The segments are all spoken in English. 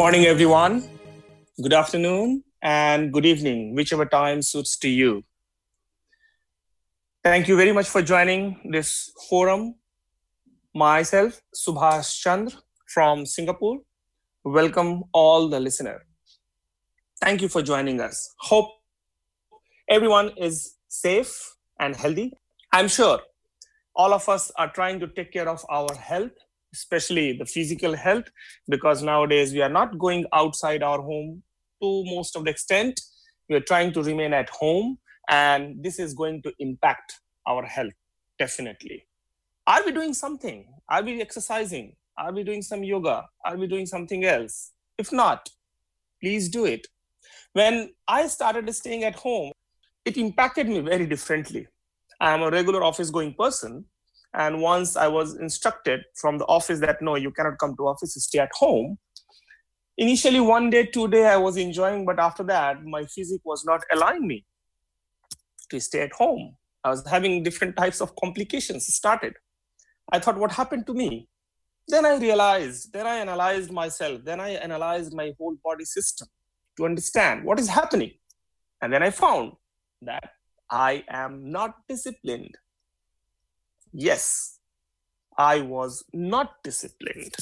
Good morning, everyone. Good afternoon and good evening, whichever time suits to you. Thank you very much for joining this forum. Myself, Subhash Chandra from Singapore. Welcome all the listener. Thank you for joining us. Hope everyone is safe and healthy. I'm sure all of us are trying to take care of our health especially the physical health because nowadays we are not going outside our home to most of the extent. We are trying to remain at home and this is going to impact our health definitely. Are we doing something? Are we exercising? Are we doing some yoga? Are we doing something else? If not please do it. When i started staying at home it impacted me very differently. I am a regular office going person and once I was instructed from the office that no, you cannot come to office, stay at home. Initially, one day, two day, I was enjoying, but after that, my physique was not allowing me to stay at home. I was having different types of complications started. I thought, what happened to me? Then I realized, then I analyzed myself, then I analyzed my whole body system to understand what is happening. And then I found that I am not disciplined yes, I was not disciplined.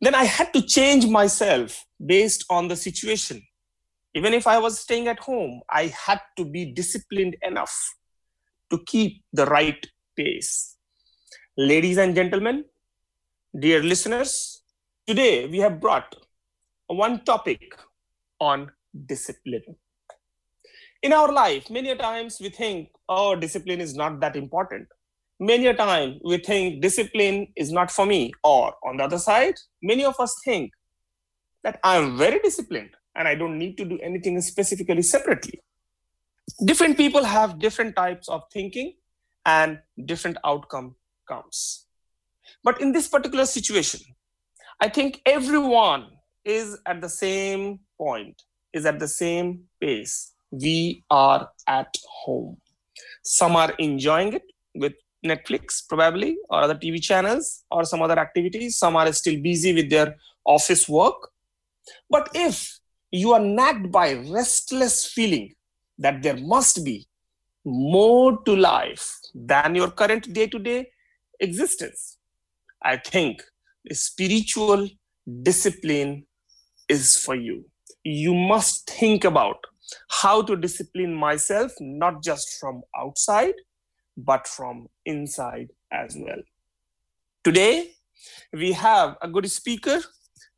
Then I had to change myself based on the situation. Even if I was staying at home, I had to be disciplined enough to keep the right pace. Ladies and gentlemen, dear listeners, today we have brought one topic on discipline. In our life, many times we think, oh, discipline is not that important many a time we think discipline is not for me or on the other side many of us think that i'm very disciplined and i don't need to do anything specifically separately. Different people have different types of thinking and different outcome comes. But in this particular situation i think everyone is at the same point is at the same pace. We are at home. Some are enjoying it with Netflix, probably, or other TV channels, or some other activities. Some are still busy with their office work. But if you are nagged by restless feeling that there must be more to life than your current day-to-day existence, I think spiritual discipline is for you. You must think about how to discipline myself, not just from outside, but from inside as well. Today, we have a good speaker,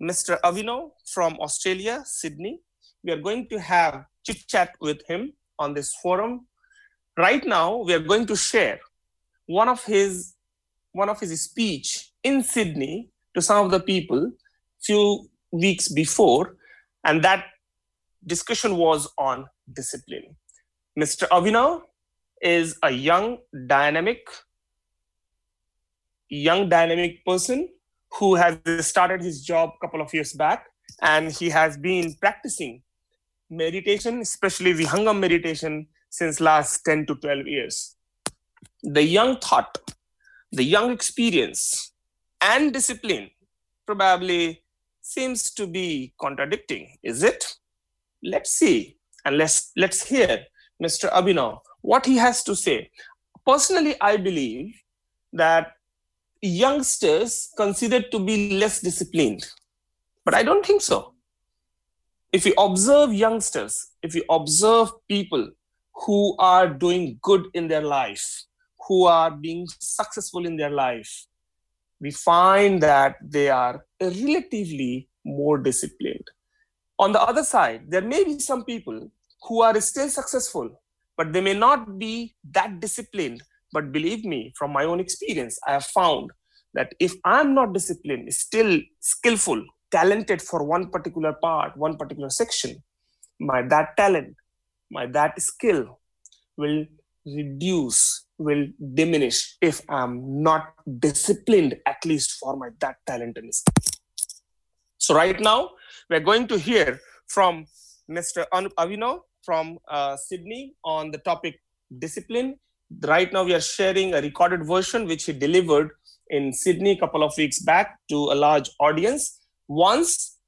Mr. Abhinav from Australia, Sydney. We are going to have chit chat with him on this forum. Right now, we are going to share one of his one of his speech in Sydney to some of the people few weeks before, and that discussion was on discipline. Mr. Abhinav is a young, dynamic, young, dynamic person who has started his job a couple of years back, and he has been practicing meditation, especially Vihangam meditation, since last 10 to 12 years. The young thought, the young experience, and discipline probably seems to be contradicting, is it? Let's see and let's let's hear Mr. Abhinav what he has to say. Personally, I believe that youngsters considered to be less disciplined, but I don't think so. If you observe youngsters, if you observe people who are doing good in their life, who are being successful in their life, we find that they are relatively more disciplined. On the other side, there may be some people who are still successful, but they may not be that disciplined. But believe me, from my own experience, I have found that if I'm not disciplined, still skillful, talented for one particular part, one particular section, my that talent, my that skill will reduce, will diminish if I'm not disciplined, at least for my that talent and skill. So right now, we're going to hear from Mr. Anup Abhinav from uh, Sydney on the topic discipline. Right now, we are sharing a recorded version which he delivered in Sydney a couple of weeks back to a large audience. Once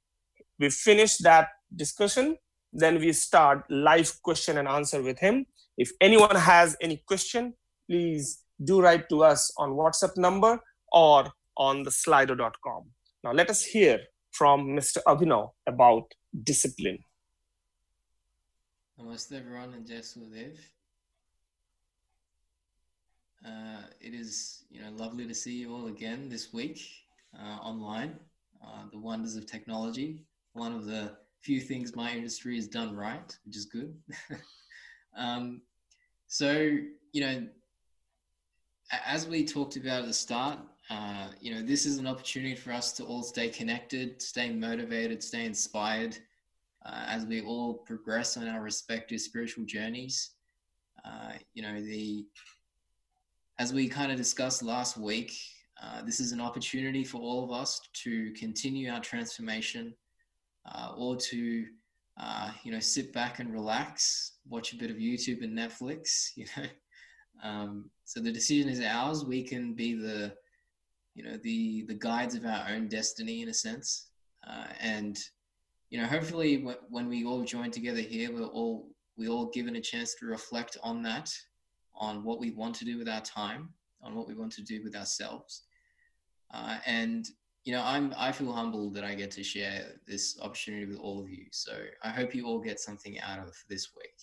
we finish that discussion, then we start live question and answer with him. If anyone has any question, please do write to us on WhatsApp number or on the slido.com. Now let us hear from Mr. Abhinav about discipline. Namaste everyone and Jai Sudev. Uh, it is you know lovely to see you all again this week uh, online. Uh, the wonders of technology, one of the few things my industry has done right, which is good. um, so you know, as we talked about at the start, uh, you know, this is an opportunity for us to all stay connected, stay motivated, stay inspired uh, as we all progress on our respective spiritual journeys. Uh, you know, the as we kind of discussed last week, uh, this is an opportunity for all of us to continue our transformation uh, or to, uh, you know, sit back and relax, watch a bit of YouTube and Netflix, you know. Um, so the decision is ours. We can be the, you know, the, the guides of our own destiny in a sense. Uh, and, you know, hopefully when we all join together here, we're all, we all given a chance to reflect on that on what we want to do with our time, on what we want to do with ourselves. Uh, and you know, I'm I feel humbled that I get to share this opportunity with all of you. So I hope you all get something out of this week.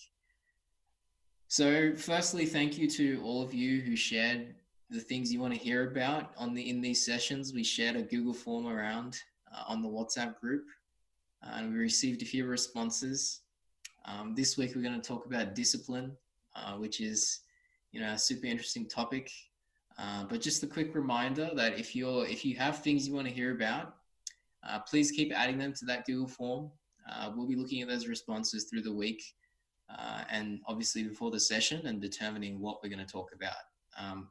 So, firstly, thank you to all of you who shared the things you want to hear about on the in these sessions. We shared a Google form around uh, on the WhatsApp group, and we received a few responses. Um, this week, we're going to talk about discipline, uh, which is you know, a super interesting topic. Uh, but just a quick reminder that if you're if you have things you want to hear about, uh, please keep adding them to that Google form. Uh, we'll be looking at those responses through the week, uh, and obviously before the session, and determining what we're going to talk about. Um,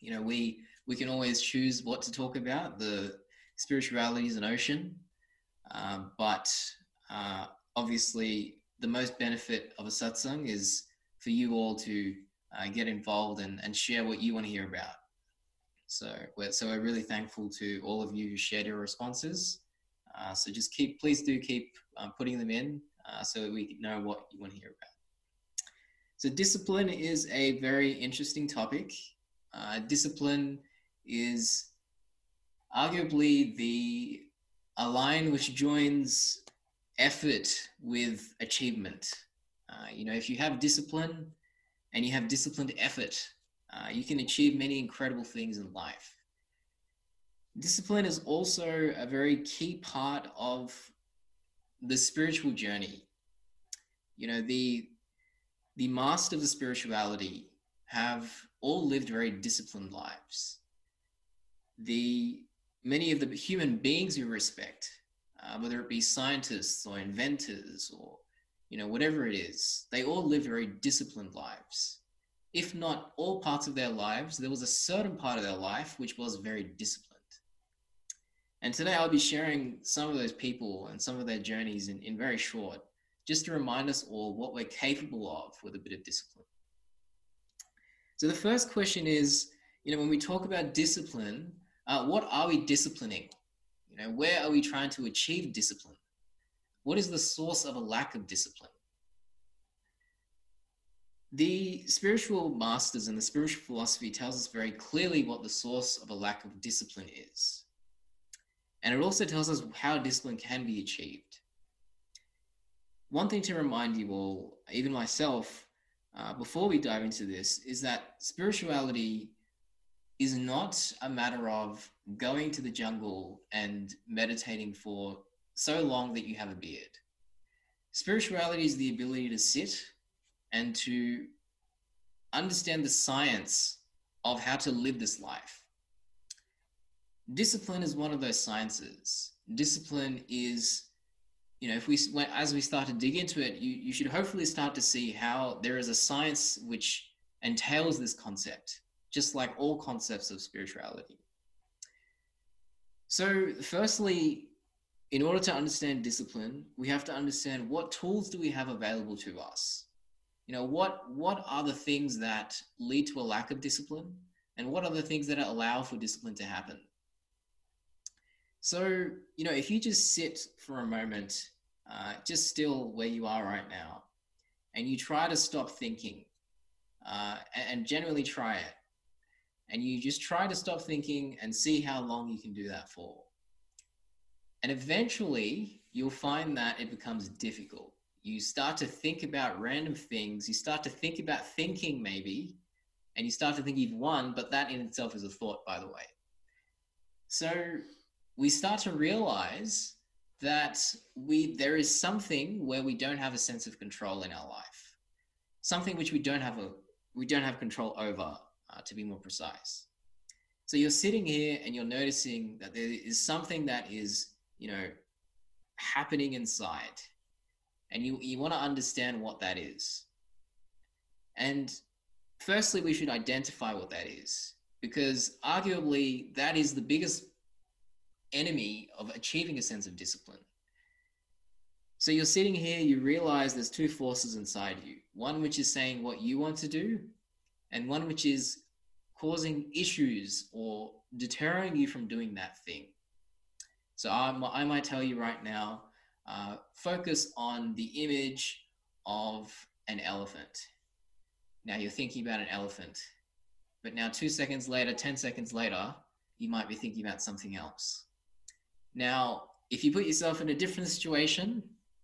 you know, we we can always choose what to talk about. The spirituality is an ocean, um, but uh, obviously the most benefit of a satsang is for you all to uh, get involved and, and share what you want to hear about. So we're, so we're really thankful to all of you who shared your responses. Uh, so just keep, please do keep um, putting them in uh, so we know what you want to hear about. So discipline is a very interesting topic. Uh, discipline is arguably the a line which joins effort with achievement. Uh, you know, if you have discipline, and you have disciplined effort, uh, you can achieve many incredible things in life. Discipline is also a very key part of the spiritual journey. You know, the the masters of spirituality have all lived very disciplined lives. The many of the human beings you respect, uh, whether it be scientists or inventors or you know, whatever it is, they all live very disciplined lives. If not all parts of their lives, there was a certain part of their life which was very disciplined. And today I'll be sharing some of those people and some of their journeys in, in very short, just to remind us all what we're capable of with a bit of discipline. So the first question is, you know, when we talk about discipline, uh, what are we disciplining? You know, where are we trying to achieve discipline? What is the source of a lack of discipline? The spiritual masters and the spiritual philosophy tells us very clearly what the source of a lack of discipline is. And it also tells us how discipline can be achieved. One thing to remind you all, even myself, uh, before we dive into this, is that spirituality is not a matter of going to the jungle and meditating for so long that you have a beard. Spirituality is the ability to sit and to understand the science of how to live this life. Discipline is one of those sciences. Discipline is, you know, if we when, as we start to dig into it, you, you should hopefully start to see how there is a science which entails this concept, just like all concepts of spirituality. So, firstly, in order to understand discipline, we have to understand what tools do we have available to us. You know, what what are the things that lead to a lack of discipline, and what are the things that allow for discipline to happen? So, you know, if you just sit for a moment, uh, just still where you are right now, and you try to stop thinking, uh, and generally try it, and you just try to stop thinking and see how long you can do that for. And eventually, you'll find that it becomes difficult. You start to think about random things, you start to think about thinking maybe, and you start to think you've won, but that in itself is a thought, by the way. So we start to realize that we there is something where we don't have a sense of control in our life, something which we don't have a we don't have control over, uh, to be more precise. So you're sitting here and you're noticing that there is something that is you know happening inside, and you you want to understand what that is. And firstly, we should identify what that is because arguably that is the biggest enemy of achieving a sense of discipline. So you're sitting here, you realize there's two forces inside you one which is saying what you want to do, and one which is causing issues or deterring you from doing that thing. So I'm, i might tell you right now uh, focus on the image of an elephant. Now you're thinking about an elephant, but now two seconds later, 10 seconds later, you might be thinking about something else. Now, if you put yourself in a different situation,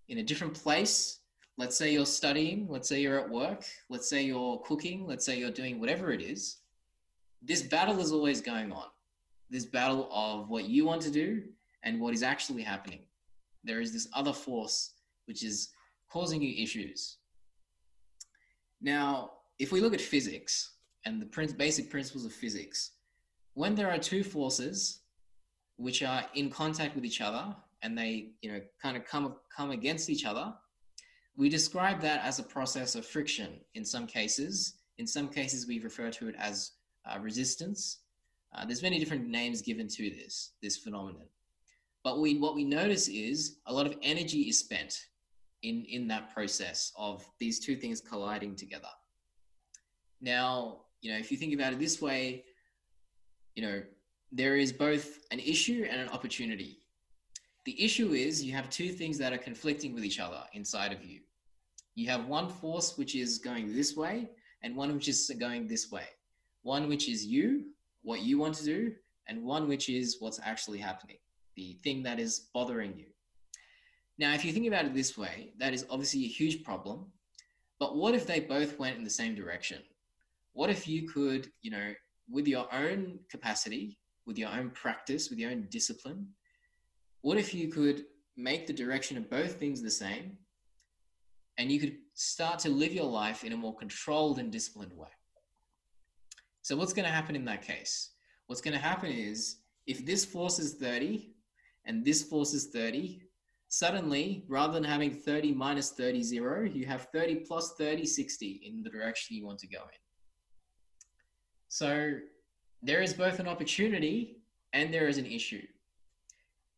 in a different place, let's say you're studying, let's say you're at work, let's say you're cooking, let's say you're doing whatever it is, this battle is always going on. This battle of what you want to do and what is actually happening. There is this other force which is causing you issues. Now, if we look at physics and the basic principles of physics, when there are two forces which are in contact with each other and they you know kind of come come against each other we describe that as a process of friction in some cases in some cases we refer to it as uh, resistance uh, there's many different names given to this this phenomenon but we what we notice is a lot of energy is spent in in that process of these two things colliding together now you know if you think about it this way you know there is both an issue and an opportunity. The issue is you have two things that are conflicting with each other inside of you. You have one force which is going this way, and one which is going this way. One which is you, what you want to do, and one which is what's actually happening, the thing that is bothering you. Now, if you think about it this way, that is obviously a huge problem. But what if they both went in the same direction? What if you could, you know, with your own capacity, with your own practice, with your own discipline? What if you could make the direction of both things the same and you could start to live your life in a more controlled and disciplined way? So, what's going to happen in that case? What's going to happen is if this force is 30 and this force is 30, suddenly, rather than having 30 minus 30, 0, you have 30 plus 30, 60 in the direction you want to go in. So, there is both an opportunity and there is an issue.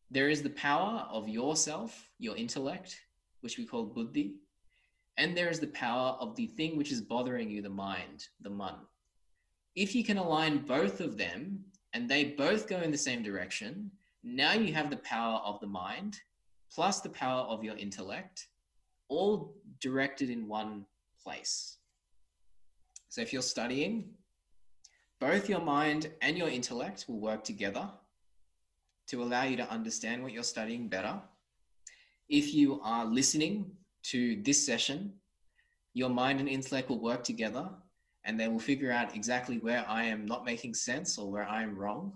There is the power of yourself, your intellect, which we call buddhi, and there is the power of the thing which is bothering you, the mind, the man. If you can align both of them and they both go in the same direction, now you have the power of the mind plus the power of your intellect, all directed in one place. So if you're studying, both your mind and your intellect will work together to allow you to understand what you're studying better. If you are listening to this session, your mind and intellect will work together and they will figure out exactly where I am not making sense or where I am wrong.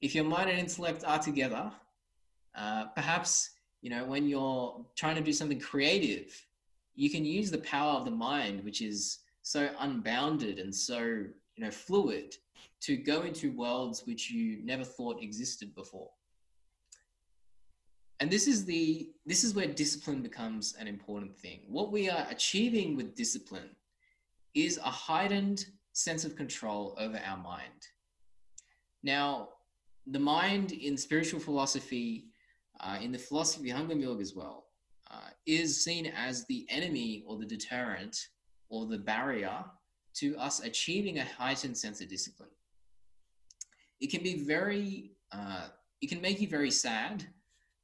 If your mind and intellect are together, uh, perhaps you know when you're trying to do something creative, you can use the power of the mind, which is so unbounded and so you know fluid to go into worlds which you never thought existed before and this is the this is where discipline becomes an important thing what we are achieving with discipline is a heightened sense of control over our mind now the mind in spiritual philosophy uh, in the philosophy of Yoga as well uh, is seen as the enemy or the deterrent or the barrier to us achieving a heightened sense of discipline. It can be very uh, it can make you very sad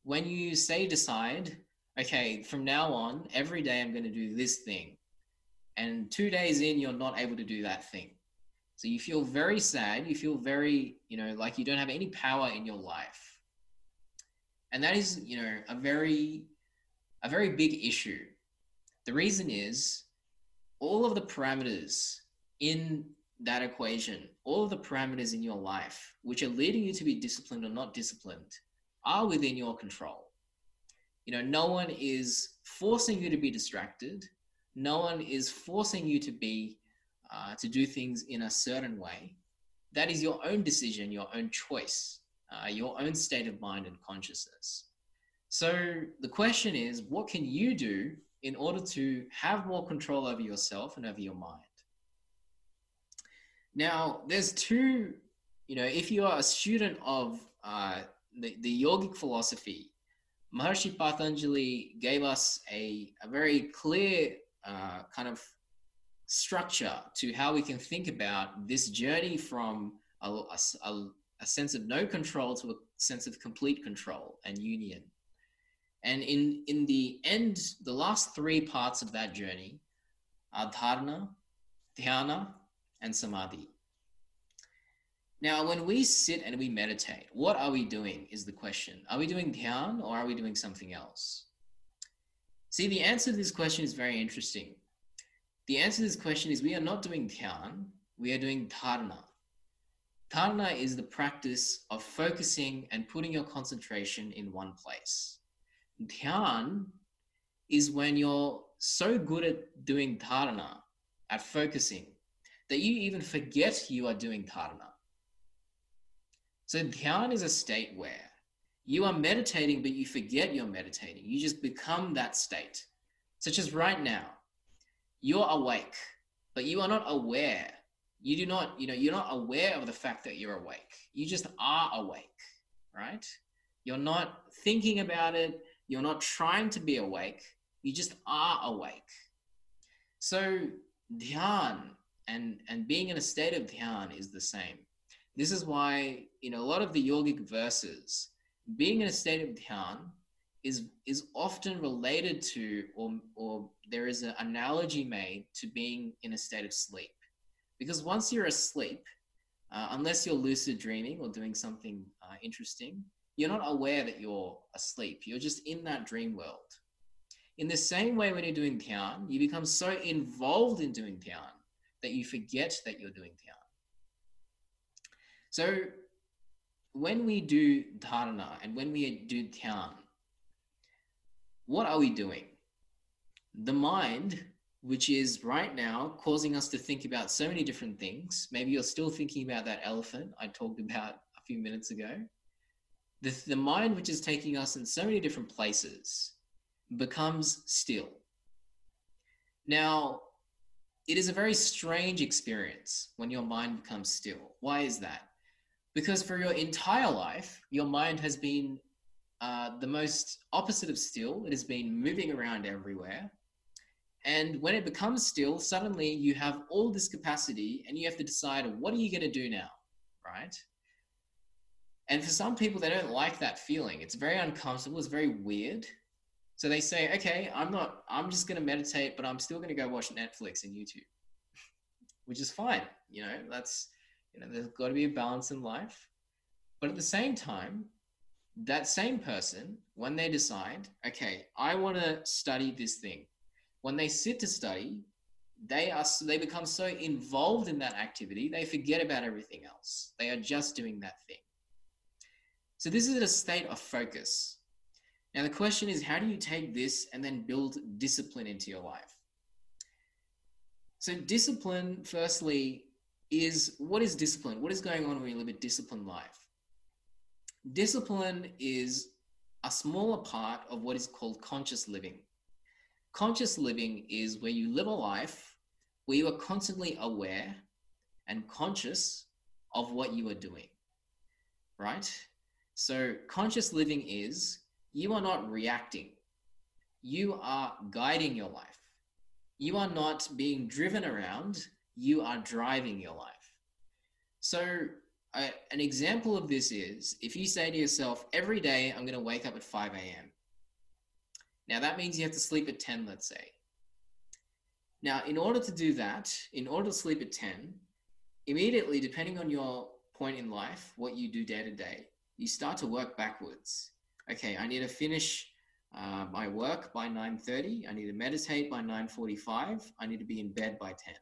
when you say decide, okay, from now on, every day I'm going to do this thing. And two days in, you're not able to do that thing. So you feel very sad. You feel very, you know, like you don't have any power in your life. And that is, you know, a very, a very big issue. The reason is all of the parameters in that equation, all of the parameters in your life, which are leading you to be disciplined or not disciplined, are within your control. You know, no one is forcing you to be distracted. No one is forcing you to be uh, to do things in a certain way. That is your own decision, your own choice, uh, your own state of mind and consciousness. So the question is, what can you do in order to have more control over yourself and over your mind? Now, there's two, you know, if you are a student of uh, the, the yogic philosophy, Maharshi Patanjali gave us a, a very clear uh, kind of structure to how we can think about this journey from a, a, a, sense of no control to a sense of complete control and union. And in, in the end, the last three parts of that journey are dharana, dhyana, and samadhi. Now, when we sit and we meditate, what are we doing is the question. Are we doing dhyan or are we doing something else? See, the answer to this question is very interesting. The answer to this question is we are not doing dhyan, we are doing dharana. Dharana is the practice of focusing and putting your concentration in one place. Dhyan is when you're so good at doing dharana, at focusing, that you even forget you are doing dharana. So dhyan is a state where you are meditating, but you forget you're meditating. You just become that state. Such as right now, you're awake, but you are not aware. You do not, you know, you're not aware of the fact that you're awake. You just are awake, right? You're not thinking about it. You're not trying to be awake. You just are awake. So dhyan and and being in a state of dhyan is the same. This is why in a lot of the yogic verses, being in a state of dhyan is is often related to or or there is an analogy made to being in a state of sleep. Because once you're asleep uh, unless you're lucid dreaming or doing something uh, interesting you're not aware that you're asleep. You're just in that dream world. In the same way when you're doing dhyan you become so involved in doing dhyan that you forget that you're doing dhyan. So when we do dharana and when we do dhyan, what are we doing? The mind, which is right now causing us to think about so many different things. Maybe you're still thinking about that elephant I talked about a few minutes ago. The, the mind, which is taking us in so many different places, becomes still. Now, it is a very strange experience when your mind becomes still. Why is that? Because for your entire life, your mind has been uh, the most opposite of still. It has been moving around everywhere. And when it becomes still, suddenly you have all this capacity and you have to decide what are you going to do now, right? And for some people, they don't like that feeling. It's very uncomfortable. It's very weird. So they say, okay, I'm not, I'm just going to meditate, but I'm still going to go watch Netflix and YouTube, which is fine. You know, that's, you know, there's got to be a balance in life. But at the same time, that same person, when they decide, okay, I want to study this thing, when they sit to study, they are they become so involved in that activity they forget about everything else. They are just doing that thing. So this is a state of focus. Now the question is how do you take this and then build discipline into your life? So discipline firstly is what is discipline? What is going on when you live a disciplined life? Discipline is a smaller part of what is called conscious living. Conscious living is where you live a life where you are constantly aware and conscious of what you are doing, right? So, conscious living is you are not reacting, you are guiding your life. You are not being driven around you are driving your life. So an example of this is if you say to yourself, every day I'm going to wake up at 5 a.m. Now that means you have to sleep at 10, let's say. Now, in order to do that, in order to sleep at 10, immediately, depending on your point in life, what you do day to day, you start to work backwards. Okay, I need to finish uh, my work by 9.30. I need to meditate by 9.45. I need to be in bed by 10.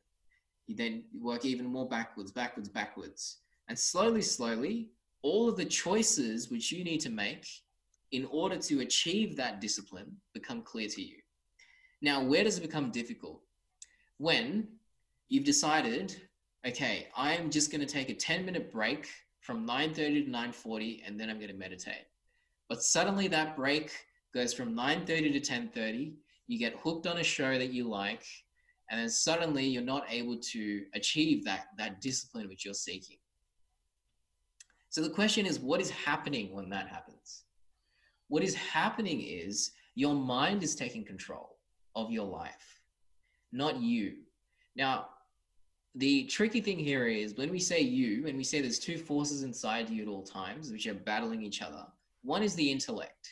You then work even more backwards, backwards, backwards. And slowly, slowly, all of the choices which you need to make in order to achieve that discipline become clear to you. Now, where does it become difficult? When you've decided, okay, I'm just going to take a 10 minute break from 9:30 to 9:40 and then I'm going to meditate. But suddenly that break goes from 9:30 to 10:30, you get hooked on a show that you like, and then suddenly you're not able to achieve that that discipline which you're seeking. So the question is what is happening when that happens? What is happening is your mind is taking control of your life, not you. Now, the tricky thing here is when we say you, and we say there's two forces inside you at all times, which are battling each other. One is the intellect.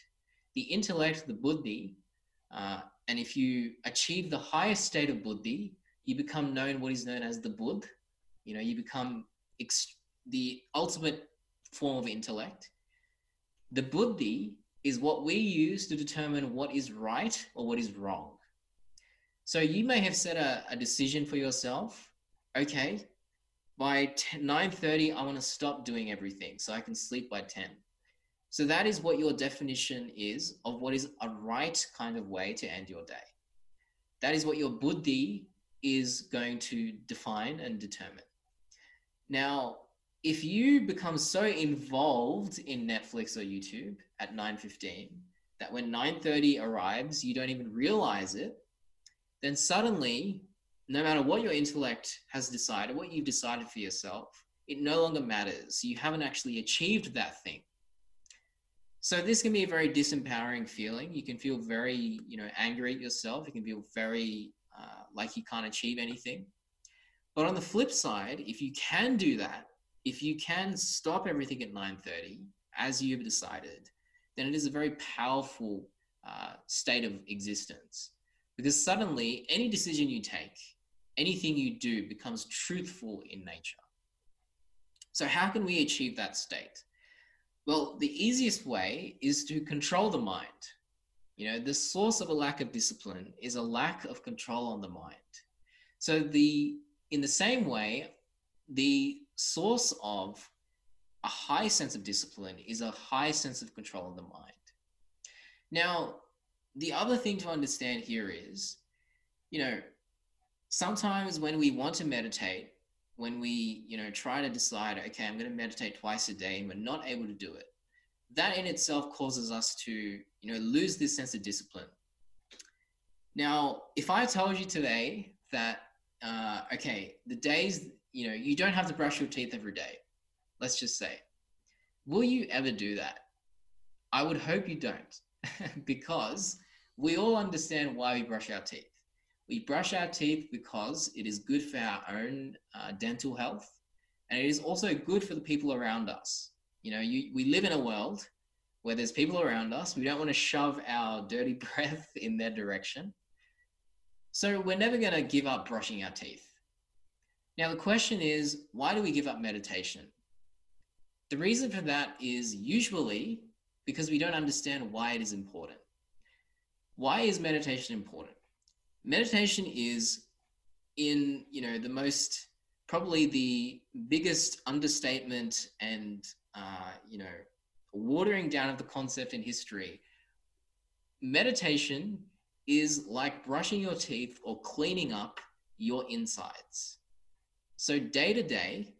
The intellect, the buddhi, uh, and if you achieve the highest state of buddhi, you become known what is known as the buddh. You know, you become ex- the ultimate form of intellect. The buddhi is what we use to determine what is right or what is wrong. So you may have set a, a decision for yourself. Okay, by 9.30, I want to stop doing everything so I can sleep by 10. So that is what your definition is of what is a right kind of way to end your day. That is what your buddhi is going to define and determine. Now, if you become so involved in Netflix or YouTube at 9:15 that when 9:30 arrives you don't even realize it, then suddenly no matter what your intellect has decided, what you've decided for yourself, it no longer matters. You haven't actually achieved that thing. So this can be a very disempowering feeling. You can feel very, you know, angry at yourself. You can feel very uh, like you can't achieve anything. But on the flip side, if you can do that, if you can stop everything at 9.30 as you've decided then it is a very powerful uh, state of existence because suddenly any decision you take anything you do becomes truthful in nature so how can we achieve that state well the easiest way is to control the mind you know the source of a lack of discipline is a lack of control on the mind so the in the same way the source of a high sense of discipline is a high sense of control of the mind. Now, the other thing to understand here is, you know, sometimes when we want to meditate, when we, you know, try to decide, okay, I'm going to meditate twice a day and we're not able to do it, that in itself causes us to, you know, lose this sense of discipline. Now, if I told you today that, uh, okay, the days you know, you don't have to brush your teeth every day. Let's just say. Will you ever do that? I would hope you don't, because we all understand why we brush our teeth. We brush our teeth because it is good for our own uh, dental health, and it is also good for the people around us. You know, you, we live in a world where there's people around us. We don't want to shove our dirty breath in their direction. So we're never going to give up brushing our teeth. Now, the question is why do we give up meditation? The reason for that is usually because we don't understand why it is important. Why is meditation important? Meditation is in, you know, the most probably the biggest understatement and uh, you know watering down of the concept in history. Meditation is like brushing your teeth or cleaning up your insides. So, day to day,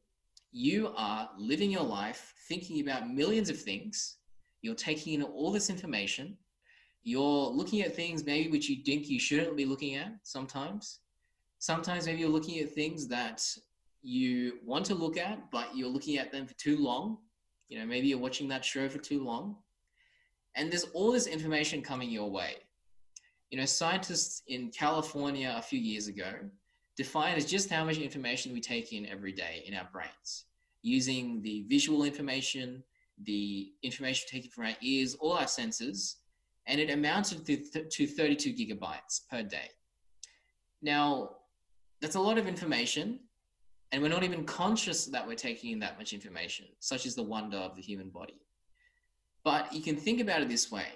you are living your life thinking about millions of things. You're taking in all this information. You're looking at things maybe which you think you shouldn't be looking at sometimes. Sometimes maybe you're looking at things that you want to look at, but you're looking at them for too long. You know, maybe you're watching that show for too long. And there's all this information coming your way. You know, scientists in California a few years ago defined as just how much information we take in every day in our brains. using the visual information, the information taken from our ears, all our senses, and it amounted to, th- to 32 gigabytes per day. Now, that's a lot of information, and we're not even conscious that we're taking in that much information, such as the wonder of the human body. But you can think about it this way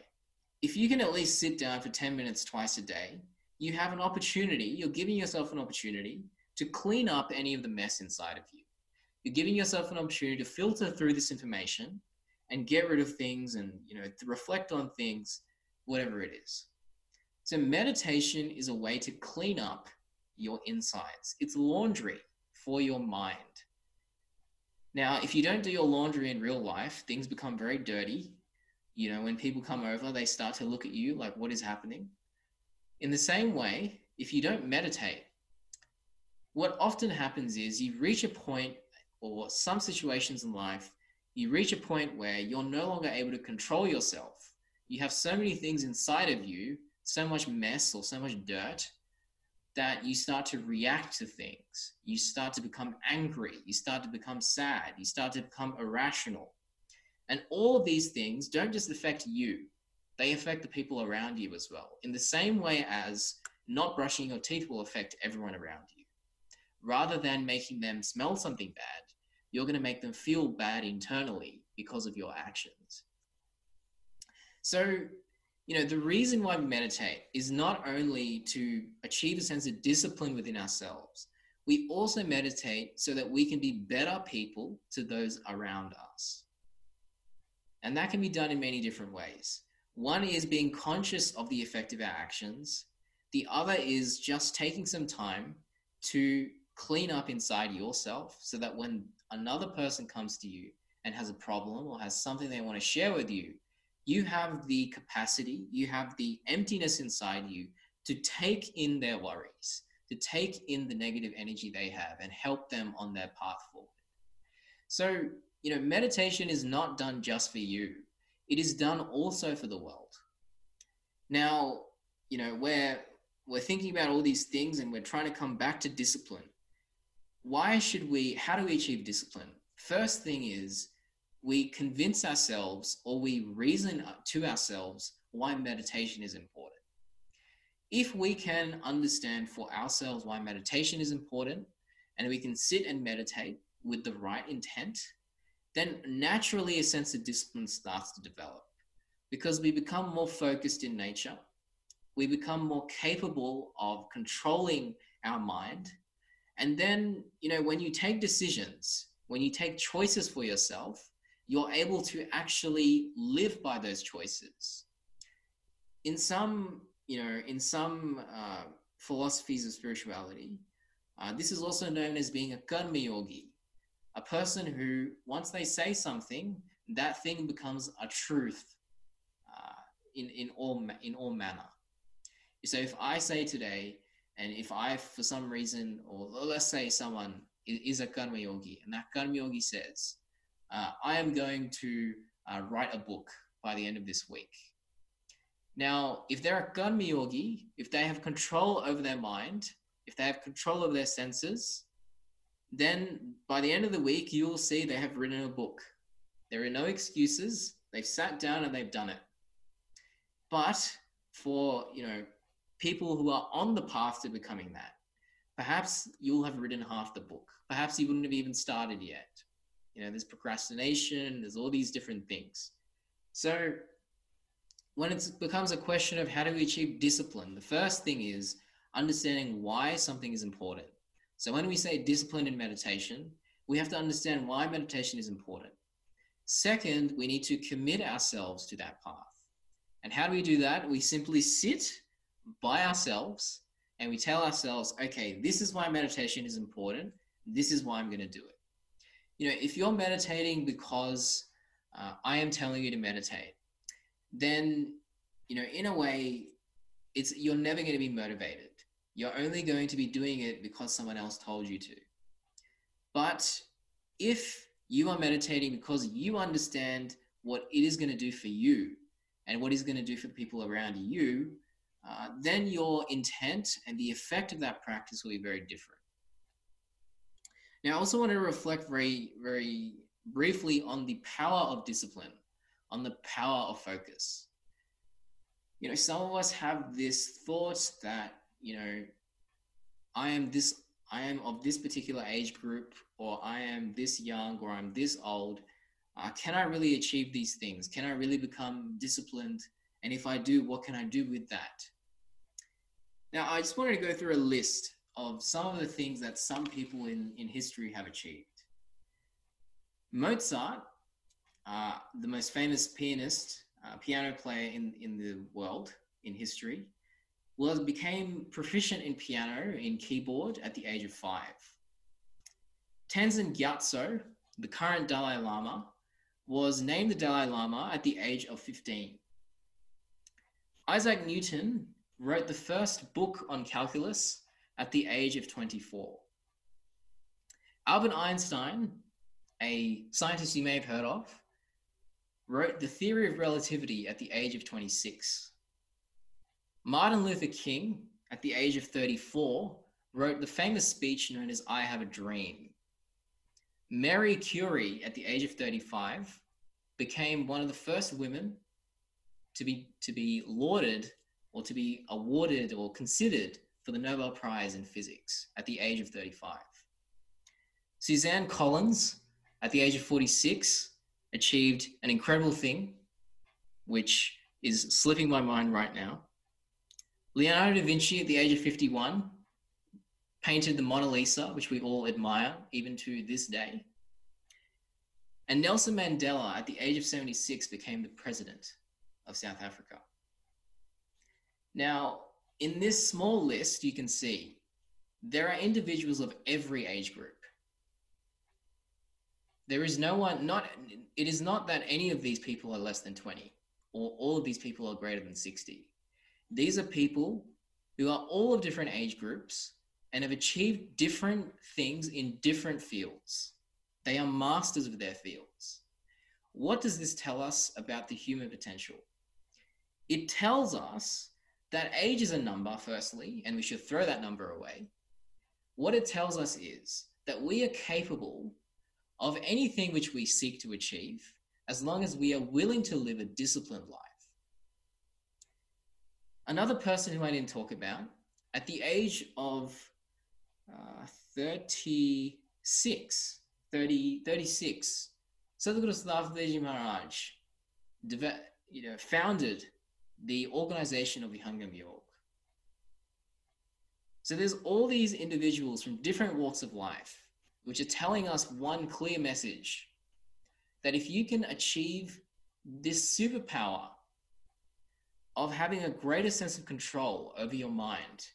if you can at least sit down for 10 minutes twice a day, you have an opportunity, you're giving yourself an opportunity to clean up any of the mess inside of you. You're giving yourself an opportunity to filter through this information and get rid of things and you know reflect on things whatever it is. So meditation is a way to clean up your insides. It's laundry for your mind. Now if you don't do your laundry in real life things become very dirty. You know when people come over they start to look at you like what is happening? In the same way if you don't meditate what often happens is you reach a point or some situations in life you reach a point where you're no longer able to control yourself. You have so many things inside of you, so much mess or so much dirt, that you start to react to things. You start to become angry. You start to become sad. You start to become irrational. And all of these things don't just affect you, they affect the people around you as well, in the same way as not brushing your teeth will affect everyone around you. Rather than making them smell something bad, you're going to make them feel bad internally because of your actions. So, you know, the reason why we meditate is not only to achieve a sense of discipline within ourselves, we also meditate so that we can be better people to those around us. And that can be done in many different ways. One is being conscious of the effect of our actions. The other is just taking some time to clean up inside yourself so that when another person comes to you and has a problem or has something they want to share with you, you have the capacity, you have the emptiness inside you to take in their worries, to take in the negative energy they have and help them on their path forward. So, you know, meditation is not done just for you, it is done also for the world. Now, you know, we're, we're thinking about all these things and we're trying to come back to discipline why should we, how do we achieve discipline? First thing is we convince ourselves or we reason to ourselves why meditation is important. If we can understand for ourselves why meditation is important and we can sit and meditate with the right intent, then naturally a sense of discipline starts to develop because we become more focused in nature. We become more capable of controlling our mind and then, you know, when you take decisions, when you take choices for yourself, you're able to actually live by those choices. In some, you know, in some uh, philosophies of spirituality, uh, this is also known as being a karma yogi, a person who, once they say something, that thing becomes a truth uh, in in all in all manner. So if I say today, and if I, for some reason, or let's say someone is a karma yogi, and that karma yogi says, uh, I am going to uh, write a book by the end of this week. Now, if they're a karma yogi, if they have control over their mind, if they have control over their senses, then by the end of the week, you will see they have written a book. There are no excuses. They've sat down and they've done it. But for, you know, people who are on the path to becoming that. Perhaps you'll have written half the book. Perhaps you wouldn't have even started yet. You know, there's procrastination, there's all these different things. So when it becomes a question of how do we achieve discipline, the first thing is understanding why something is important. So when we say discipline in meditation, we have to understand why meditation is important. Second, we need to commit ourselves to that path. And how do we do that? We simply sit by ourselves and we tell ourselves, okay, this is why meditation is important. This is why I'm going to do it. You know, if you're meditating because uh, I am telling you to meditate, then, you know, in a way, it's you're never going to be motivated. You're only going to be doing it because someone else told you to. But if you are meditating because you understand what it is going to do for you and what is going to do for people around you, uh, then your intent and the effect of that practice will be very different. Now, I also want to reflect very, very briefly on the power of discipline, on the power of focus. You know, some of us have this thought that, you know, I am this, I am of this particular age group, or I am this young, or I'm this old. Uh, can I really achieve these things? Can I really become disciplined? And if I do, what can I do with that? Now, I just wanted to go through a list of some of the things that some people in, in history have achieved. Mozart, uh, the most famous pianist, uh, piano player in, in the world, in history, was became proficient in piano, in keyboard at the age of five. Tenzin Gyatso, the current Dalai Lama, was named the Dalai Lama at the age of 15. Isaac Newton wrote the first book on calculus at the age of 24. Albert Einstein, a scientist you may have heard of, wrote The Theory of Relativity at the age of 26. Martin Luther King, at the age of 34, wrote the famous speech known as I Have a Dream. Marie Curie, at the age of 35, became one of the first women to be, to be lauded or to be awarded or considered for the Nobel Prize in Physics at the age of 35. Suzanne Collins, at the age of 46, achieved an incredible thing, which is slipping my mind right now. Leonardo da Vinci, at the age of 51, painted the Mona Lisa, which we all admire even to this day. And Nelson Mandela, at the age of 76, became the president of South Africa. Now, in this small list, you can see there are individuals of every age group. There is no one, not, it is not that any of these people are less than 20 or all of these people are greater than 60. These are people who are all of different age groups and have achieved different things in different fields. They are masters of their fields. What does this tell us about the human potential? It tells us that age is a number, firstly, and we should throw that number away. What it tells us is that we are capable of anything which we seek to achieve as long as we are willing to live a disciplined life. Another person who I didn't talk about, at the age of uh, 36, 30, 36, Sadhguru Siddhartha Maharaj you know, founded the organization of the Vihangam Yoga. So there's all these individuals from different walks of life, which are telling us one clear message that if you can achieve this superpower of having a greater sense of control over your mind,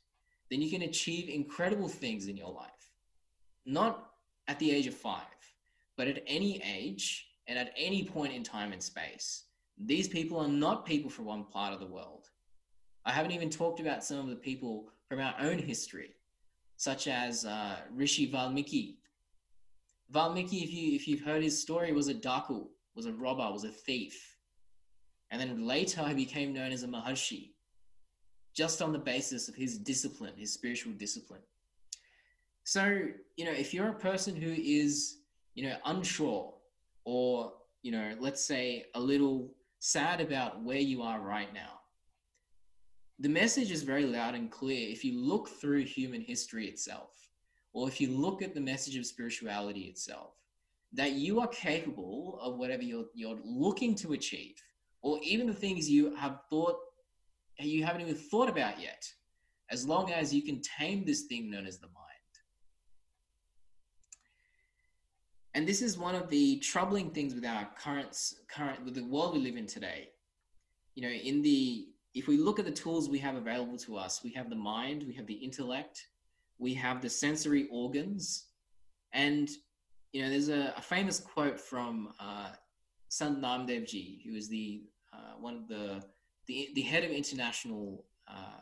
then you can achieve incredible things in your life. Not at the age of five, but at any age and at any point in time and space. These people are not people from one part of the world. I haven't even talked about some of the people from our own history, such as uh, Rishi Valmiki. Valmiki, if you if you've heard his story, was a daku, was a robber, was a thief, and then later he became known as a Maharshi, just on the basis of his discipline, his spiritual discipline. So you know, if you're a person who is you know unsure, or you know, let's say a little sad about where you are right now. The message is very loud and clear if you look through human history itself, or if you look at the message of spirituality itself, that you are capable of whatever you're, you're looking to achieve, or even the things you have thought you haven't even thought about yet, as long as you can tame this thing known as the mind. And this is one of the troubling things with our current current with the world we live in today. You know, in the if we look at the tools we have available to us, we have the mind, we have the intellect, we have the sensory organs, and you know, there's a, a famous quote from uh, Sant Namdev Ji, who is the uh, one of the, the the head of international uh,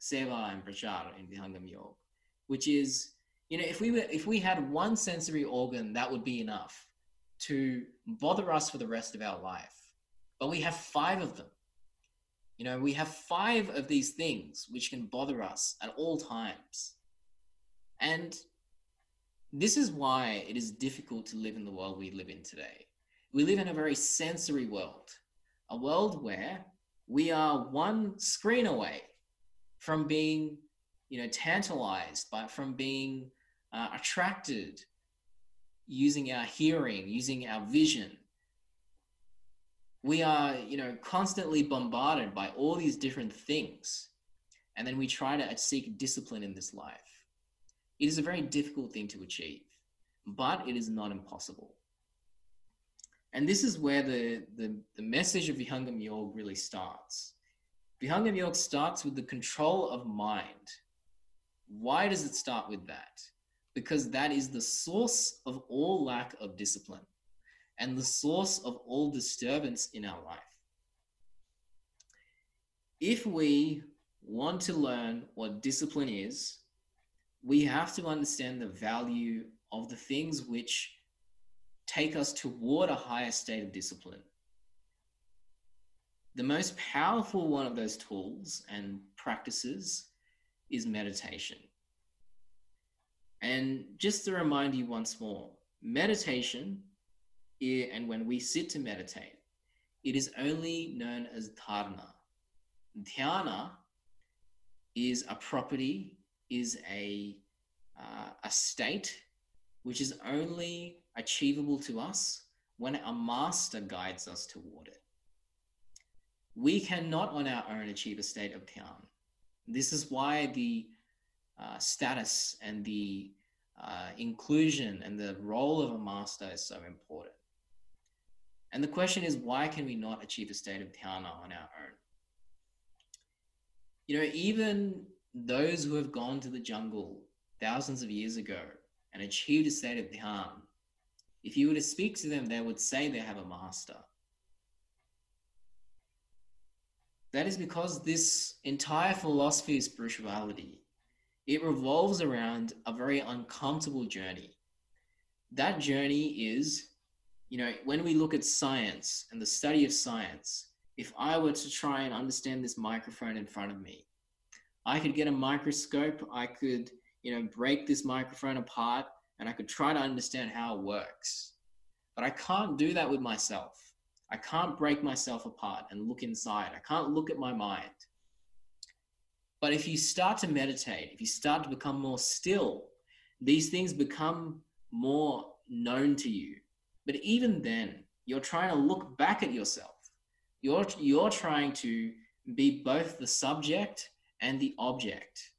seva and prachar in Vihangam Yoga, which is you know, if we were, if we had one sensory organ, that would be enough to bother us for the rest of our life. But we have five of them. You know, we have five of these things which can bother us at all times. And This is why it is difficult to live in the world we live in today. We live in a very sensory world, a world where we are one screen away from being, you know, tantalized by from being uh, attracted using our hearing, using our vision. We are, you know, constantly bombarded by all these different things. And then we try to seek discipline in this life. It is a very difficult thing to achieve, but it is not impossible. And this is where the, the, the message of Vihangam Yoga really starts. Vihangam Yoga starts with the control of mind. Why does it start with that? Because that is the source of all lack of discipline and the source of all disturbance in our life. If we want to learn what discipline is, we have to understand the value of the things which take us toward a higher state of discipline. The most powerful one of those tools and practices is meditation. And just to remind you once more, meditation, and when we sit to meditate, it is only known as dharana. Dhyana is a property, is a, uh, a state which is only achievable to us when a master guides us toward it. We cannot on our own achieve a state of dhyan. This is why the uh, status and the uh, inclusion and the role of a master is so important. And the question is, why can we not achieve a state of dhyana on our own? You know, even those who have gone to the jungle thousands of years ago and achieved a state of dhyan, if you were to speak to them, they would say they have a master. That is because this entire philosophy of spirituality, it revolves around a very uncomfortable journey. That journey is, you know, when we look at science and the study of science, if I were to try and understand this microphone in front of me, I could get a microscope, I could, you know, break this microphone apart, and I could try to understand how it works. But I can't do that with myself. I can't break myself apart and look inside. I can't look at my mind. But if you start to meditate, if you start to become more still, these things become more known to you. But even then, you're trying to look back at yourself. You're, you're trying to be both the subject and the object.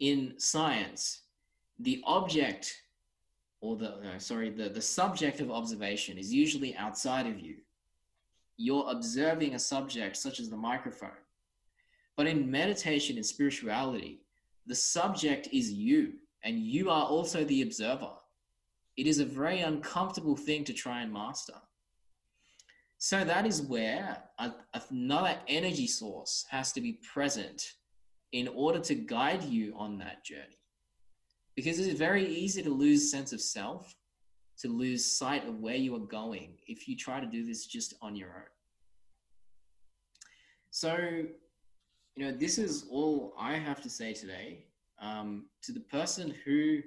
In science, the object or the no, sorry the, the subject of observation is usually outside of you you're observing a subject such as the microphone but in meditation and spirituality the subject is you and you are also the observer. It is a very uncomfortable thing to try and master. So that is where a, another energy source has to be present in order to guide you on that journey. Because it's very easy to lose sense of self to lose sight of where you are going if you try to do this just on your own. So you know this is all i have to say today. Um, to the person who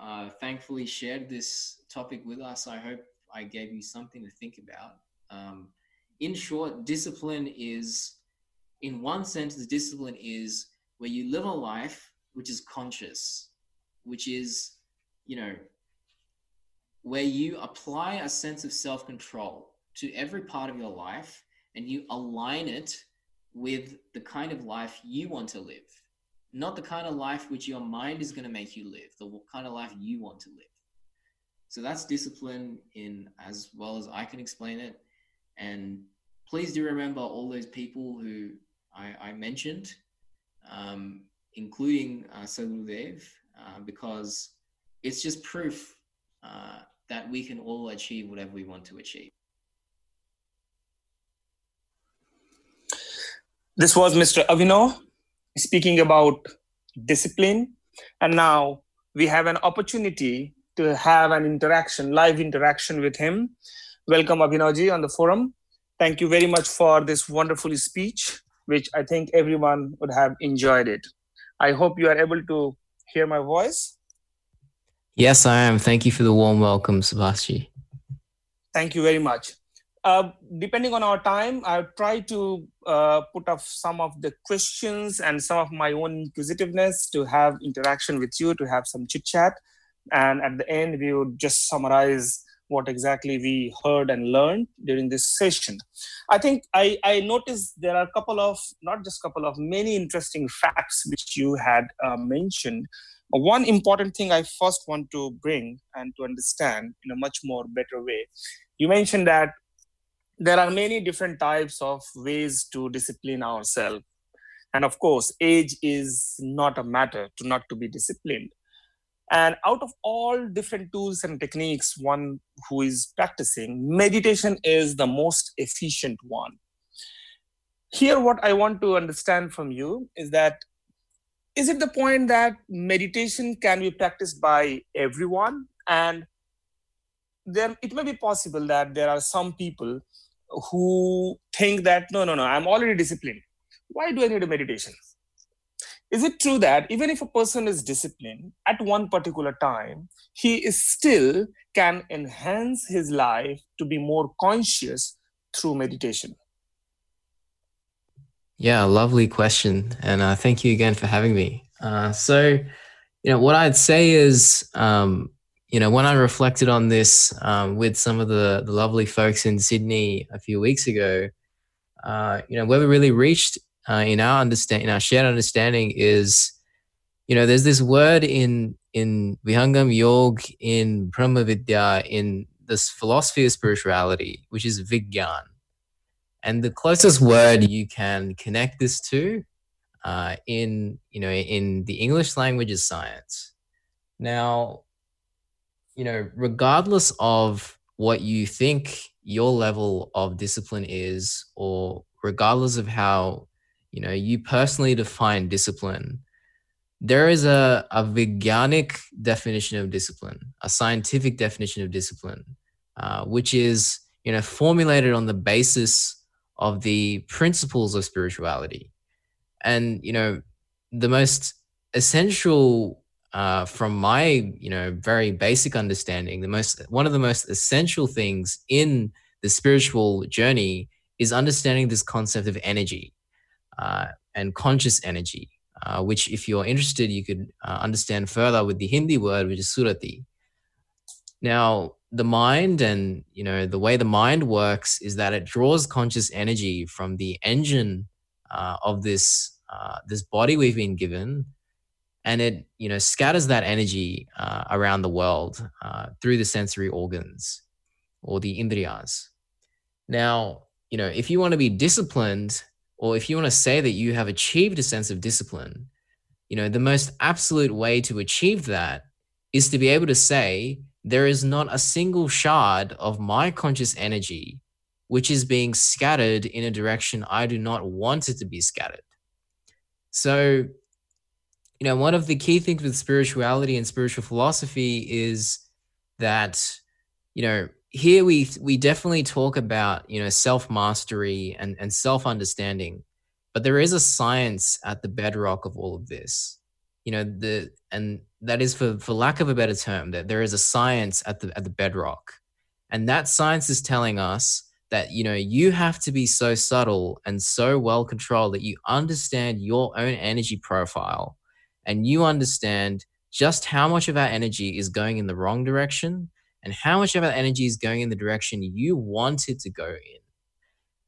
uh, thankfully shared this topic with us i hope i gave you something to think about. Um, in short discipline is in one sense the discipline is where you live a life which is conscious which is, you know, where you apply a sense of self control to every part of your life and you align it with the kind of life you want to live, not the kind of life which your mind is going to make you live, the kind of life you want to live. So that's discipline in as well as I can explain it. And please do remember all those people who I, I mentioned, um, including uh, Sadhgurudev, uh, because it's just proof uh, that we can all achieve whatever we want to achieve. This was Mr. Abhinav speaking about discipline. And now we have an opportunity to have an interaction, live interaction with him. Welcome, Abhinavji, on the forum. Thank you very much for this wonderful speech, which I think everyone would have enjoyed it. I hope you are able to hear my voice? Yes, I am. Thank you for the warm welcome, Sebastian. Thank you very much. Uh, depending on our time, I'll try to uh, put up some of the questions and some of my own inquisitiveness to have interaction with you, to have some chit chat. And at the end, we would just summarize what exactly we heard and learned during this session. I think I, I noticed there are a couple of, not just a couple of, many interesting facts which you had uh, mentioned. One important thing I first want to bring and to understand in a much more better way. You mentioned that there are many different types of ways to discipline ourselves. And of course, age is not a matter to not to be disciplined and out of all different tools and techniques, one who is practicing, meditation is the most efficient one. Here, what I want to understand from you is that is it the point that meditation can be practiced by everyone? And there, it may be possible that there are some people who think that no, no, no, I'm already disciplined. Why do I need a meditation? is it true that even if a person is disciplined at one particular time he is still can enhance his life to be more conscious through meditation yeah lovely question and uh, thank you again for having me uh, so you know what i'd say is um, you know when i reflected on this um, with some of the, the lovely folks in sydney a few weeks ago uh, you know where we really reached uh, in our understand in our shared understanding is you know there's this word in in vihangam yoga in brahma vidya in this philosophy of spirituality which is vigyan. And the closest word you can connect this to uh, in you know in the english language is science. Now you know regardless of what you think your level of discipline is or regardless of how you know you personally define discipline there is a, a Vigyanic definition of discipline a scientific definition of discipline uh, which is you know formulated on the basis of the principles of spirituality. And you know the most essential uh, from my you know very basic understanding the most one of the most essential things in the spiritual journey is understanding this concept of energy uh, and conscious energy, uh, which, if you're interested, you could uh, understand further with the Hindi word, which is surati. Now, the mind and you know the way the mind works is that it draws conscious energy from the engine uh, of this uh, this body we've been given, and it you know scatters that energy uh, around the world through the sensory organs or the indriyas. Now, you know, if you want to be disciplined or if you want to say that you have achieved a sense of discipline, you know, the most absolute way to achieve that is to be able to say, there is not a single shard of my conscious energy which is being scattered in a direction I do not want it to be scattered. So, you know, one of the key things with spirituality and spiritual philosophy is that, you know, here we we definitely talk about you know self mastery and and self understanding but there is a science at the bedrock of all of this. You know the and that is for for lack of a better term that there is a science at the at the bedrock. And that science is telling us that you know you have to be so subtle and so well controlled that you understand your own energy profile and you understand just how much of our energy is going in the wrong direction and how much of our energy is going in the direction you want it to go in.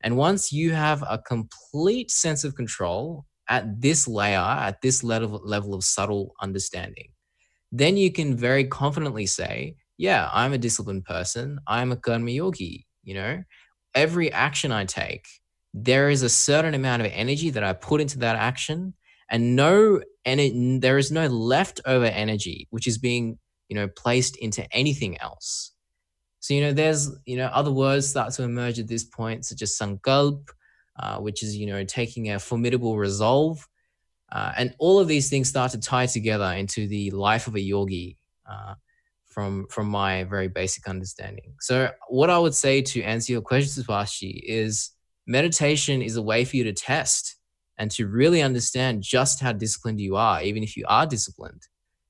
And once you have a complete sense of control at this layer, at this level, level of subtle understanding, then you can very confidently say, yeah, I'm a disciplined person. I'm a karma yogi. You know, every action I take, there is a certain amount of energy that I put into that action and no, and there is no leftover energy, which is being you know, placed into anything else. So, you know, there's, you know, other words start to emerge at this point, such as sankalp, uh, which is, you know, taking a formidable resolve. Uh, and all of these things start to tie together into the life of a yogi uh, from, from my very basic understanding. So, what I would say to answer your question, Subhashi, is meditation is a way for you to test and to really understand just how disciplined you are, even if you are disciplined.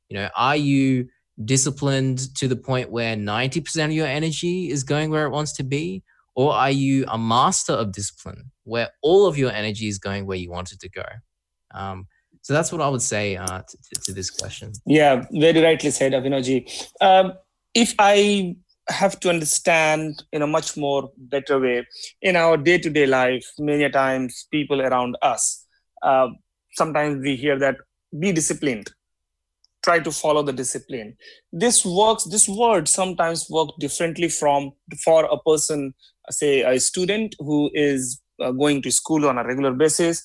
You know, are you disciplined to the point where 90% of your energy is going where it wants to be? Or are you a master of discipline where all of your energy is going where you want it to go? Um, so that's what I would say uh, to, to, this question. Yeah, very rightly said, Abhinavji. Um, if I have to understand in a much more better way in our day-to-day life, many times people around us, uh, sometimes we hear that be disciplined. Try to follow the discipline. This works this word sometimes work differently from for a person say a student who is uh, going to school on a regular basis.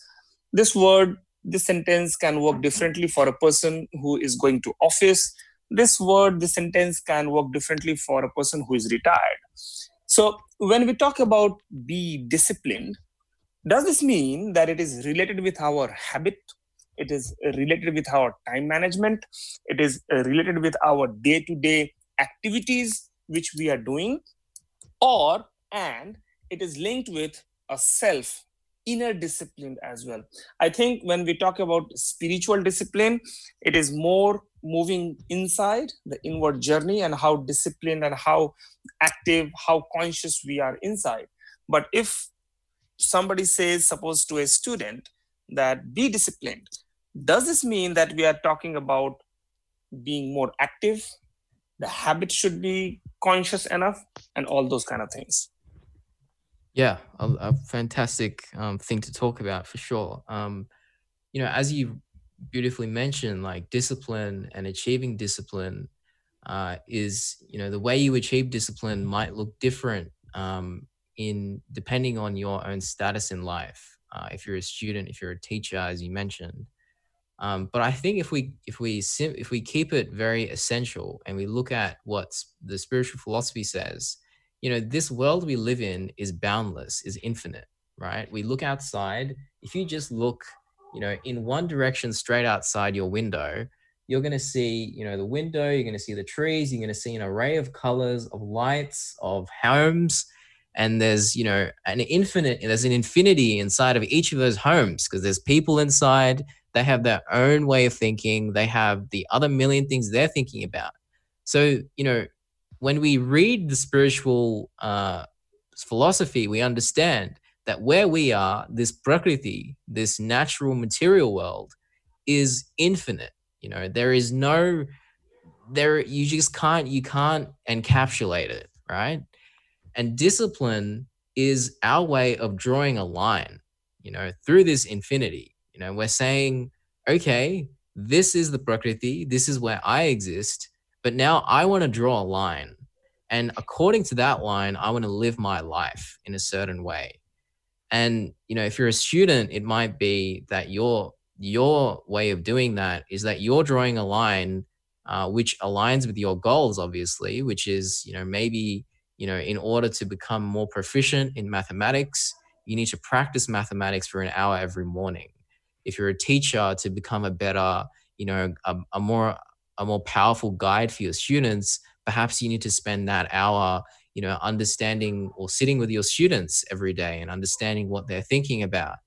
This word this sentence can work differently for a person who is going to office this word this sentence can work differently for a person who is retired. So when we talk about be disciplined does this mean that it is related with our habit? It is related with our time management? It is related with our day to day activities which we are doing? Or and it is linked with a self inner discipline as well. I think when we talk about spiritual discipline it is more moving inside the inward journey and how disciplined and how active how conscious we are inside. But if somebody says suppose to a student that be disciplined does this mean that we are talking about being more active? The habit should be conscious enough and all those kind of things. Yeah a, a fantastic um, thing to talk about for sure. Um, you know as you beautifully mentioned like discipline and achieving discipline uh, is you know the way you achieve discipline might look different um, in depending on your own status in life uh, if you're a student if you're a teacher as you mentioned um, but I think if we if we sim- if we keep it very essential and we look at what the spiritual philosophy says, you know, this world we live in is boundless, is infinite, right? We look outside. If you just look, you know, in one direction straight outside your window, you're going to see, you know, the window. You're going to see the trees. You're going to see an array of colors, of lights, of homes, and there's you know an infinite there's an infinity inside of each of those homes because there's people inside they have their own way of thinking. They have the other million things they're thinking about. So, you know, when we read the spiritual uh, philosophy, we understand that where we are, this prakriti, this natural material world, is infinite. You know, there is no, there, you just can't, you can't encapsulate it, right? And discipline is our way of drawing a line, you know, through this infinity. You know, we're saying, okay, this is the Prakriti, this is where I exist, but now I want to draw a line. And according to that line, I want to live my life in a certain way. And you know, if you're a student, it might be that your your way of doing that is that you're drawing a line uh, which aligns with your goals, obviously, which is you know maybe you know in order to become more proficient in mathematics, you need to practice mathematics for an hour every morning. If you're a teacher to become a better you know a, a more a more powerful guide for your students perhaps you need to spend that hour you know understanding or sitting with your students every day and understanding what they're thinking about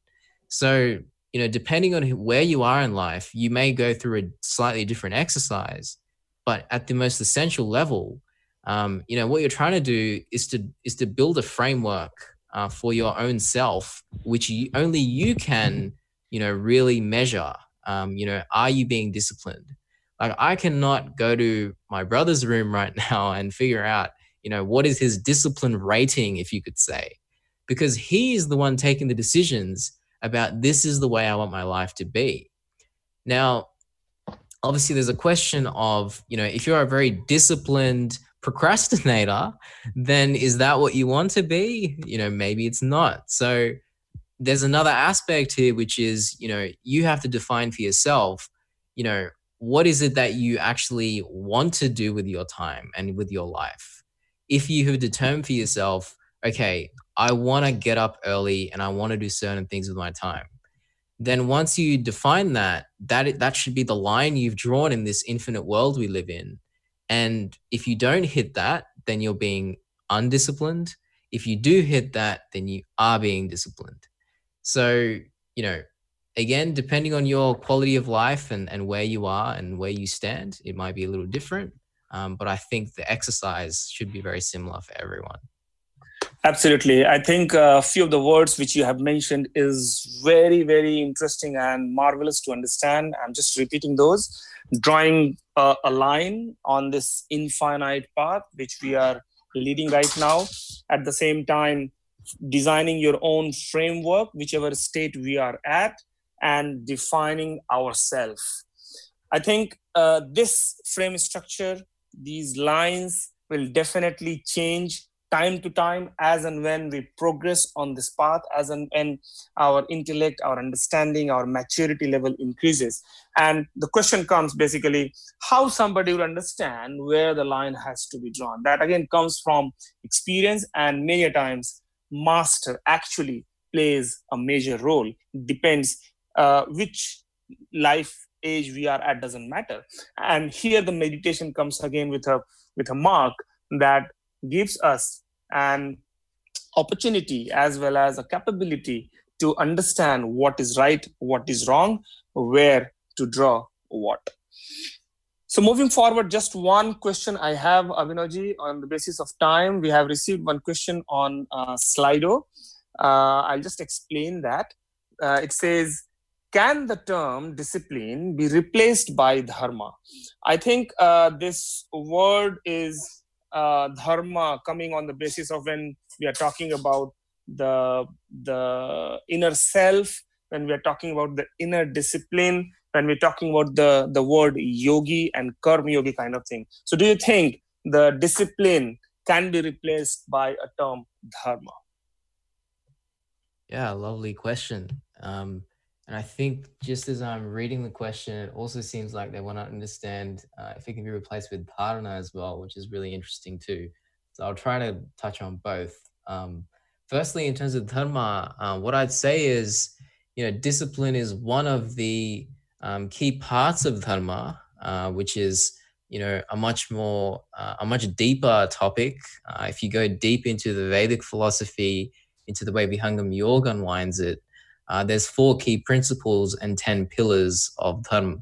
so you know depending on where you are in life you may go through a slightly different exercise but at the most essential level um, you know what you're trying to do is to is to build a framework uh, for your own self which you, only you can you know, really measure, um, you know, are you being disciplined? Like I cannot go to my brother's room right now and figure out, you know, what is his discipline rating, if you could say, because he is the one taking the decisions about this is the way I want my life to be. Now, obviously, there's a question of, you know, if you're a very disciplined procrastinator, then is that what you want to be? You know, maybe it's not. So, there's another aspect here which is you know you have to define for yourself you know what is it that you actually want to do with your time and with your life if you have determined for yourself okay i want to get up early and i want to do certain things with my time then once you define that that that should be the line you've drawn in this infinite world we live in. And if you don't hit that then you're being undisciplined. If you do hit that then you are being disciplined. So, you know, again, depending on your quality of life and, and where you are and where you stand, it might be a little different. Um, but I think the exercise should be very similar for everyone. Absolutely. I think a few of the words which you have mentioned is very, very interesting and marvelous to understand. I'm just repeating those. Drawing a, a line on this infinite path which we are leading right now. At the same time, designing your own framework, whichever state we are at, and defining ourselves. I think uh, this frame structure, these lines will definitely change time to time as and when we progress on this path as and when our intellect our understanding our maturity level increases. And the question comes basically how somebody will understand where the line has to be drawn. That again comes from experience and many times master actually plays a major role. Depends uh, which life age we are at doesn't matter and here the meditation comes again with a with a mark that gives us an opportunity as well as a capability to understand what is right, what is wrong, where to draw what. So moving forward, just one question I have, Abhinavji, on the basis of time. We have received one question on uh, Slido. Uh, I'll just explain that. Uh, it says, can the term discipline be replaced by dharma? I think uh, this word is uh, dharma coming on the basis of when we are talking about the the inner self when we are talking about the inner discipline when we're talking about the the word yogi and karma yogi kind of thing. So do you think the discipline can be replaced by a term dharma? Yeah lovely question. Um, and I think just as I'm reading the question, it also seems like they want to understand uh, if it can be replaced with dharana as well, which is really interesting too. So I'll try to touch on both. Um, firstly, in terms of dharma, uh, what I'd say is, you know, discipline is one of the um, key parts of dharma, uh, which is, you know, a much more, uh, a much deeper topic. Uh, if you go deep into the Vedic philosophy, into the way Vihangam Yoga unwinds it, uh, there's four key principles and 10 pillars of dharma.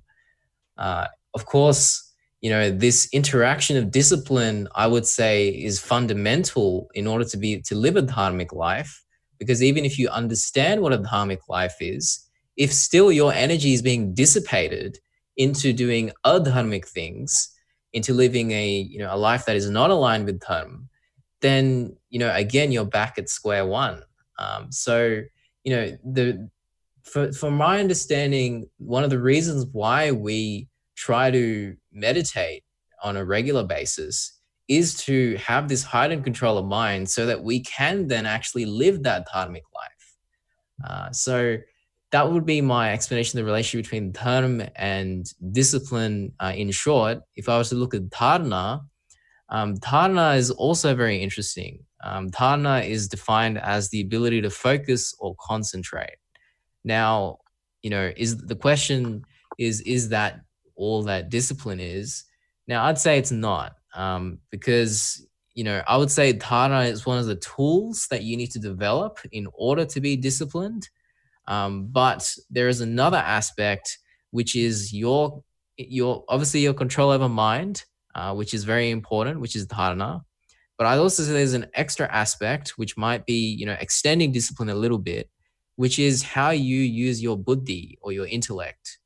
Uh, of course, you know, this interaction of discipline, I would say, is fundamental in order to be to live a dharmic life. Because even if you understand what a dharmic life is, if still your energy is being dissipated into doing adharmic things, into living a you know a life that is not aligned with dharma, then you know again you're back at square one. Um, so you know the for, from my understanding one of the reasons why we try to meditate on a regular basis is to have this heightened control of mind so that we can then actually live that dharmic life. Uh, so that would be my explanation of the relationship between dharma and discipline. Uh, in short if i was to look at dharana um, dharana is also very interesting um, dharana is defined as the ability to focus or concentrate. Now, you know, is the question is is that all that discipline is? Now, I'd say it's not, um, because you know, I would say dharana is one of the tools that you need to develop in order to be disciplined. Um, but there is another aspect, which is your your obviously your control over mind, uh, which is very important, which is dharana. But I also say there's an extra aspect which might be, you know, extending discipline a little bit, which is how you use your buddhi or your intellect,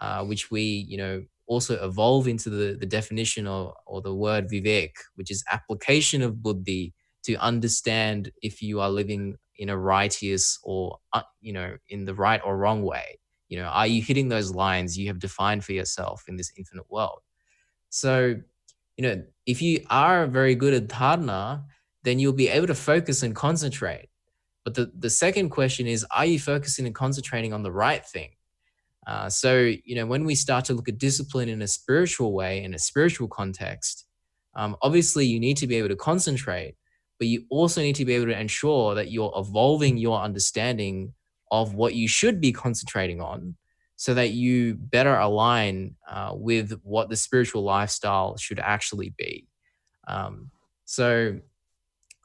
uh, which we, you know, also evolve into the, the definition of or the word vivek, which is application of buddhi to understand if you are living in a righteous or uh, you know in the right or wrong way. You know, are you hitting those lines you have defined for yourself in this infinite world? So you know, if you are very good at dharana, then you'll be able to focus and concentrate. But the, the second question is, are you focusing and concentrating on the right thing? Uh, so, you know, when we start to look at discipline in a spiritual way, in a spiritual context, um, obviously you need to be able to concentrate, but you also need to be able to ensure that you're evolving your understanding of what you should be concentrating on so that you better align uh, with what the spiritual lifestyle should actually be. Um, so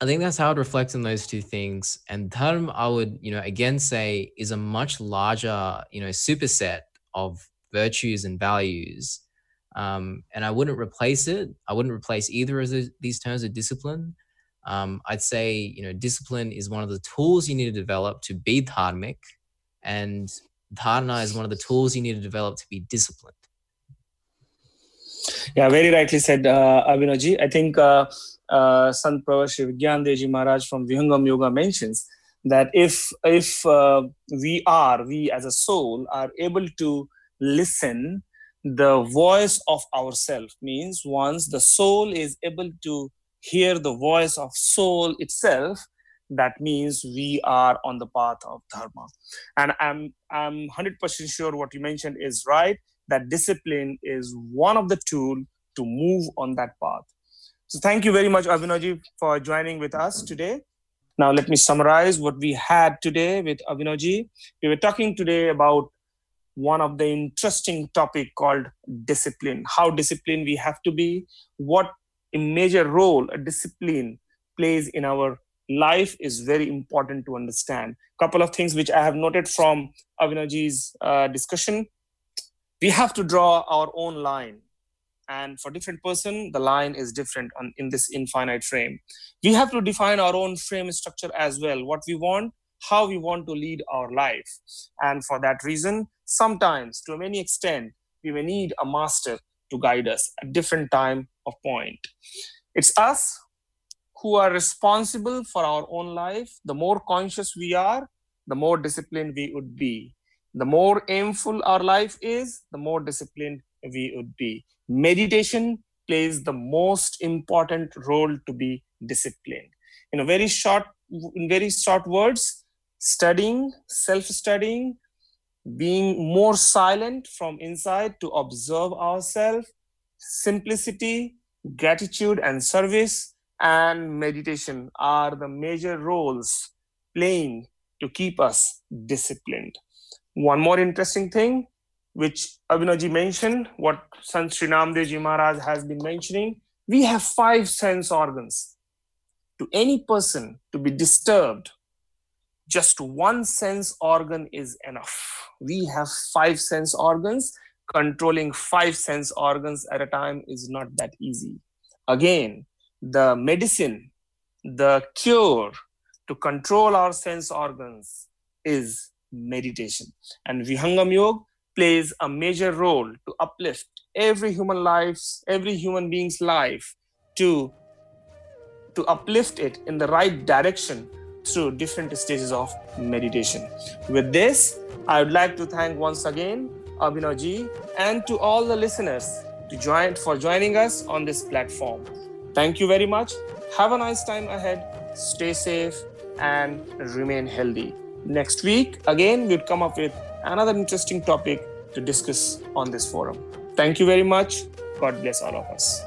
I think that's how it reflects on those two things. And dharma, I would, you know, again say is a much larger, you know, superset of virtues and values Um, and I wouldn't replace it. I wouldn't replace either of these terms of discipline. Um, I'd say, you know, discipline is one of the tools you need to develop to be dharmic, and dharana is one of the tools you need to develop to be disciplined. Yeah, very rightly said, uh, Abhinavji. I think uh, uh, Sant Pravashri Vigyandeji Maharaj from Vihangam Yoga mentions that if if uh, we are we as a soul are able to listen the voice of ourself means once the soul is able to hear the voice of soul itself that means we are on the path of dharma. And i'm i'm 100% sure what you mentioned is right that discipline is one of the tool to move on that path. So thank you very much abhinavji for joining with us today. Now let me summarize what we had today with abhinavji we were talking today about one of the interesting topic called discipline how disciplined we have to be what a major role a discipline plays in our life is very important to understand. Couple of things which i have noted from abhinavji's uh, discussion. We have to draw our own line. And for different person the line is different on, in this infinite frame. We have to define our own frame structure as well. What we want how we want to lead our life. And for that reason sometimes to many extent we may need a master to guide us at different time of point. It's us who are responsible for our own life the more conscious we are the more disciplined we would be. The more aimful our life is the more disciplined we would be. Meditation plays the most important role to be disciplined. In a very short in very short words studying self studying being more silent from inside to observe ourselves, simplicity, gratitude, and service, and meditation are the major roles playing to keep us disciplined. One more interesting thing, which Abhinavji mentioned, what Sant Sri Namdevji Maharaj has been mentioning, we have five sense organs. To any person to be disturbed just one sense organ is enough. We have five sense organs. Controlling five sense organs at a time is not that easy. Again, the medicine, the cure to control our sense organs is meditation. And Vihangam Yoga plays a major role to uplift every human life, every human being's life to, to uplift it in the right direction through different stages of meditation. With this, I would like to thank once again Abhinavji and to all the listeners to join for joining us on this platform. Thank you very much. Have a nice time ahead. Stay safe and remain healthy. Next week, again, we'll come up with another interesting topic to discuss on this forum. Thank you very much. God bless all of us.